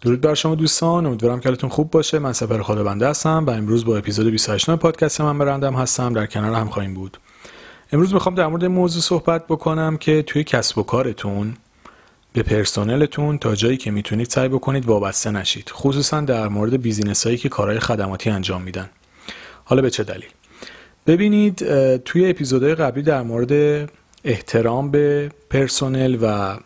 درود بر شما دوستان امیدوارم که حالتون خوب باشه. من سفر خدا بنده هستم و امروز با اپیزود 28 پادکست من برندم هستم. در کنار هم خواهیم بود. امروز می‌خوام در مورد موضوع صحبت بکنم که توی کسب و کارتون به پرسنلتون تا جایی که می‌تونید سعی بکنید وابسته نشید. خصوصا در مورد بیزینس هایی که کارهای خدماتی انجام میدن. حالا به چه دلیل؟ ببینید توی اپیزودهای قبلی در مورد احترام به پرسنل و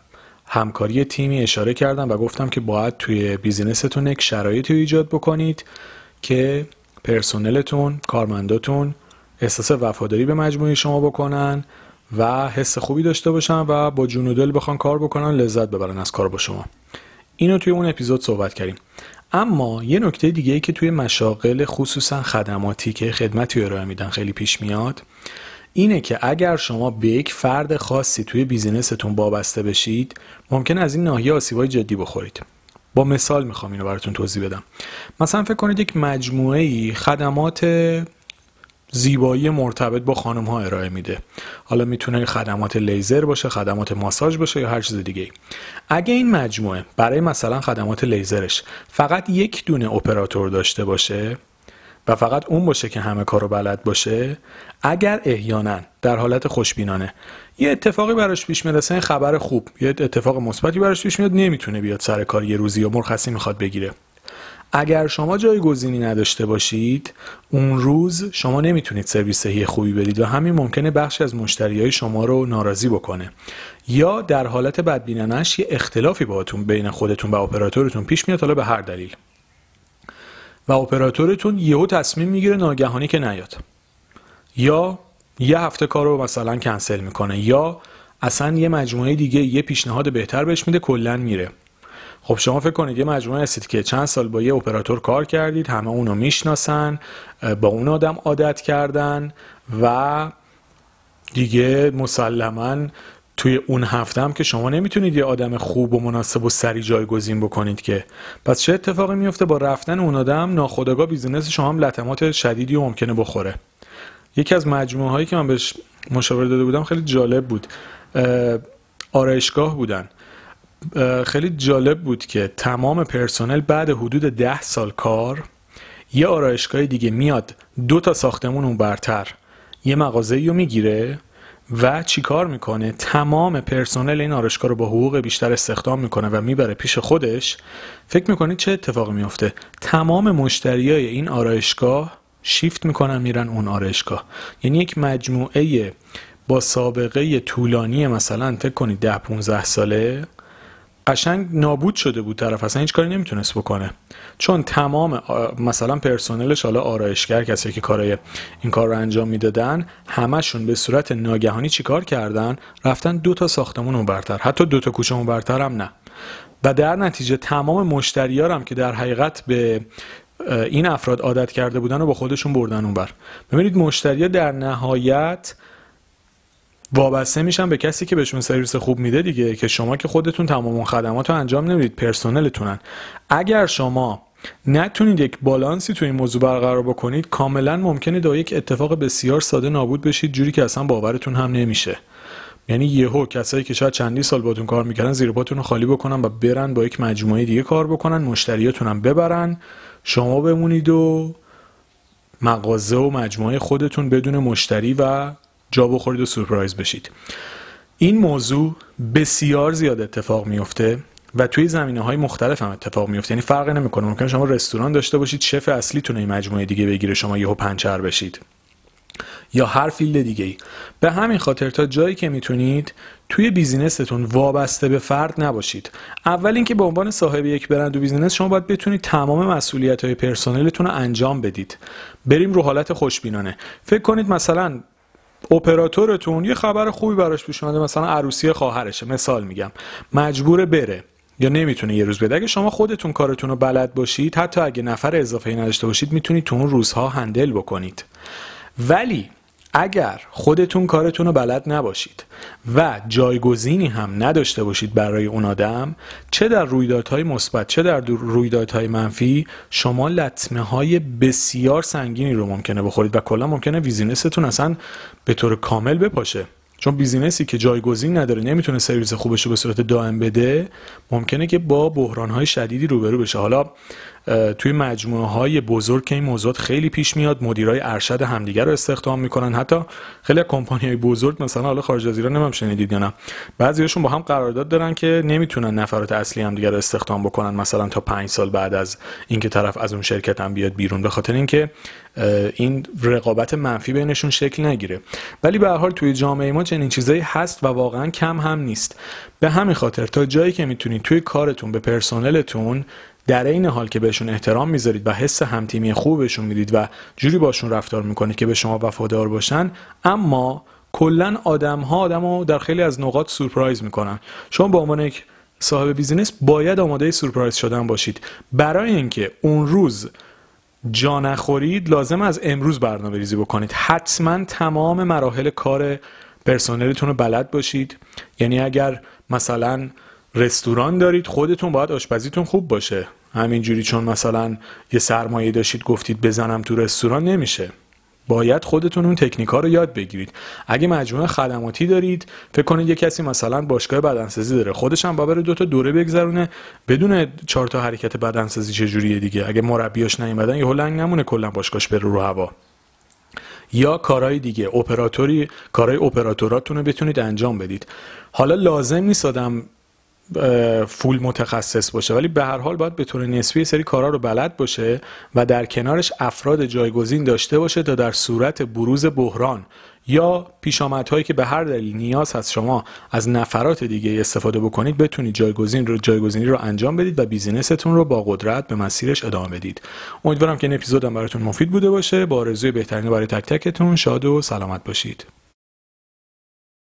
همکاری تیمی اشاره کردم و گفتم که باید توی بیزینستون یک شرایطی ایجاد بکنید که پرسنلتون کارمنداتون احساس وفاداری به مجموعه شما بکنن و حس خوبی داشته باشن و با جون و دل بخوان کار بکنن لذت ببرن از کار با شما. اینو توی اون اپیزود صحبت کردیم. اما یه نکته دیگه ای که توی مشاغل خصوصا خدماتی که خدمتی ارائه میدن خیلی پیش میاد اینه که اگر شما به یک فرد خاصی توی بیزینستون وابسته بشید ممکن از این ناحیه آسیبای جدی بخورید. با مثال می‌خوام اینو براتون توضیح بدم. مثلا فکر کنید یک مجموعه ای خدمات زیبایی مرتبط با خانم ها ارائه میده. حالا می‌تونه خدمات لیزر باشه خدمات ماساژ باشه یا هر چیز دیگه اگه این مجموعه برای مثلا خدمات لیزرش فقط یک دونه اپراتور داشته باشه و فقط اون باشه که همه کارو بلد باشه اگر احیانا در حالت خوشبینانه. یه اتفاقی براش پیش می‌رسه خبر خوب. یه اتفاق مثبتی براش پیش میاد نمی‌تونه بیاد سر کار یه روزی یا مرخصی می‌خواد بگیره. اگر شما جایگزینی نداشته باشید اون روز شما نمی‌تونید سرویس صحیح خوبی بدید و همین ممکنه بخشی از مشتری های شما رو ناراضی بکنه. یا در حالت بدبینانش یه اختلافی باهاتون بین خودتون و اپراتورتون پیش میاد حالا به هر دلیل. و اپراتورتون یهو تصمیم می‌گیره ناگهانی که نیاد. یا یه هفته کار رو مثلا کنسل می‌کنه یا اصلا یه مجموعه دیگه یه پیشنهاد بهتر بهش میده کلا میره. خب شما فکر کنید یه مجموعه هستید که چند سال با یه اپراتور کار کردید همه اونو می‌شناسن با اون آدم عادت کردن و دیگه مسلما توی اون هفته هم که شما نمی‌تونید یه آدم خوب و مناسب و سری جایگزین بکنید که. پس چه اتفاقی میفته با رفتن اون آدم؟ ناخودآگاه بیزینس شما هم لطمات شدیدی و ممکنه بخوره. یکی از مجموعه هایی که من بهش مشاوره داده بودم خیلی جالب بود. آرایشگاه بودن. خیلی جالب بود که تمام پرسنل بعد حدود ده سال کار یه آرایشگاه دیگه میاد دو تا ساختمون اون برتر. یه مغازه رو می‌گیره و چیکار می‌کنه؟ تمام پرسنل این آرایشگاه رو با حقوق بیشتر استخدام می‌کنه و می‌بره پیش خودش. فکر می‌کنید چه اتفاقی میفته تمام مشتریای این آرایشگاه شیفت می‌کنن میرن اون آرایشگاه. یعنی یک مجموعه با سابقه طولانی مثلا فکر کنید ده 15 ساله قشنگ نابود شده بود طرف اصلا هیچ کاری نمی‌تونست بکنه. چون تمام مثلا پرسنلش حالا آرایشگر کسی که کارای این کار رو انجام می‌دادن همشون به صورت ناگهانی چیکار کردن؟ رفتن دو تا ساختمون برتر. حتی دو تا کوچه برتر هم نه. و در نتیجه تمام مشتریارم که در حقیقت به این افراد عادت کرده بودن و با خودشون بردن اونور. ببینید مشتریا در نهایت وابسته میشن به کسی که بهشون سرویس خوب میده دیگه که شما که خودتون تمام اون خدمات رو انجام نمی‌دید پرسنلتونن. اگر شما نتونید یک بالانسی تو این موضوع برقرار بکنید کاملا ممکنه دا یک اتفاق بسیار ساده نابود بشید جوری که اصلا باورتون هم نمیشه. یعنی یهو کسایی که شاید چندی سال باتون کار می‌کردن زیر پاتون رو خالی بکنن و برن با یک مجموعه دیگه کار بکنن مشتریاتون هم ببرن. شما بمونید و مغازه و مجموعه خودتون بدون مشتری و جا بخورید و سورپرایز بشید. این موضوع بسیار زیاد اتفاق میفته و توی زمینه های مختلف هم اتفاق میفته. یعنی فرقی نمی‌کنه. ممکن شما رستوران داشته باشید شف اصلیتون این مجموعه دیگه بگیره شما یهو پنچر بشید. یا هر field دیگه ای به همین خاطر تا جایی که می‌تونید توی business تون وابسته به فرد نباشید. اول اینکه به عنوان صاحب یک برند و business شما باید بتونید تمام مسئولیت های پرسنلتون رو انجام بدید. بریم رو حالت خوشبینانه. فکر کنید مثلا اپراتورتون یه خبر خوبی براش پیش اومده مثلا عروسی خواهرشه. مثال میگم. مجبور بره. یا نمی‌تونه یه روز بده اگه شما خودتون کارتون رو بلد باشید حتی اگه نفر اضافه نداشته باشید می‌تونید تو اون روزها handle بکنید. ولی اگر خودتون کارتون رو بلد نباشید و جایگزینی هم نداشته باشید برای اون آدم چه در رویدادهای مثبت چه در رویدادهای منفی شما لطمه های بسیار سنگینی رو ممکنه بخورید و کلا ممکنه business تون اصلا به طور کامل بپاشه. چون business ی که جایگزین نداره نمی‌تونه سرویس خوبش رو به صورت دائم بده ممکنه که با بحران های شدیدی روبرو بشه. حالا توی مجموعه های بزرگ که این موضوعات خیلی پیش میاد مدیرای ارشد همدیگر رو استخدام می‌کنن. حتی خیلی کمپانی های بزرگ مثلا حالا خارج از ایران نمیم شنیدید یا نه. بعضیاشون با هم قرارداد دارن که نمی‌تونن نفرات اصلی همدیگر رو استخدام بکنن مثلا تا پنج سال بعد از اینکه طرف از اون شرکت هم بیاد بیرون. به خاطر اینکه این رقابت منفی بینشون شکل نگیره. ولی به حال توی جامعه ما چنین چیزایی هست و واقعا کم هم نیست. به همین خاطر تا جایی که می‌تونید توی کارتون به پرسنلتون در این حال که بهشون احترام می‌ذارید و حس هم‌تیمی خوب بهشون می‌دید و جوری باشون رفتار می‌کنید که به شما وفادار باشن اما کلا آدم ها آدم رو در خیلی از نقاط surprise می‌کنن. شما به عنوان یک صاحب business باید آماده surprise شدن باشید. برای اینکه اون روز جا نخورید لازم از امروز برنامه ریزی بکنید. حتما تمام مراحل کار پرسنلتون رو بلد باشید. یعنی اگر مثلا رستوران دارید خودتون باید آشپزیتون خوب باشه. همینجوری چون مثلا یه سرمایه داشتید گفتید بزنم تو رستوران نمیشه. باید خودتون اون تکنیکا رو یاد بگیرید. اگه مجموعه خدماتی دارید فکر کنید یه کسی مثلا باشگاه بدنسازی داره. خودش هم بابر دو تا دوره بگذرونه. بدون چهار تا حرکت بدنسازی چجوریه دیگه؟ اگه مربیاش نیومدن یه هلنگ نمونه کلا باشگاهش بره رو هوا. یا کارهای دیگه. اپراتوری کارهای اپراتوراتون رو بتونید انجام بدید. حالا لازم نیست آدم فول متخصص باشه. ولی به هر حال باید به طور نسبی سری کارا رو بلد باشه و در کنارش افراد جایگزین داشته باشه تا در صورت بروز بحران یا پیشامدهایی که به هر دلیل نیاز هست شما از نفرات دیگه استفاده بکنید بتونید جایگزین رو جایگزینی رو انجام بدید و بیزینستون رو با قدرت به مسیرش ادامه بدید. امیدوارم که این اپیزودم براتون مفید بوده باشه. با آرزوی بهترین برای تک تکتون شاد و سلامت باشید.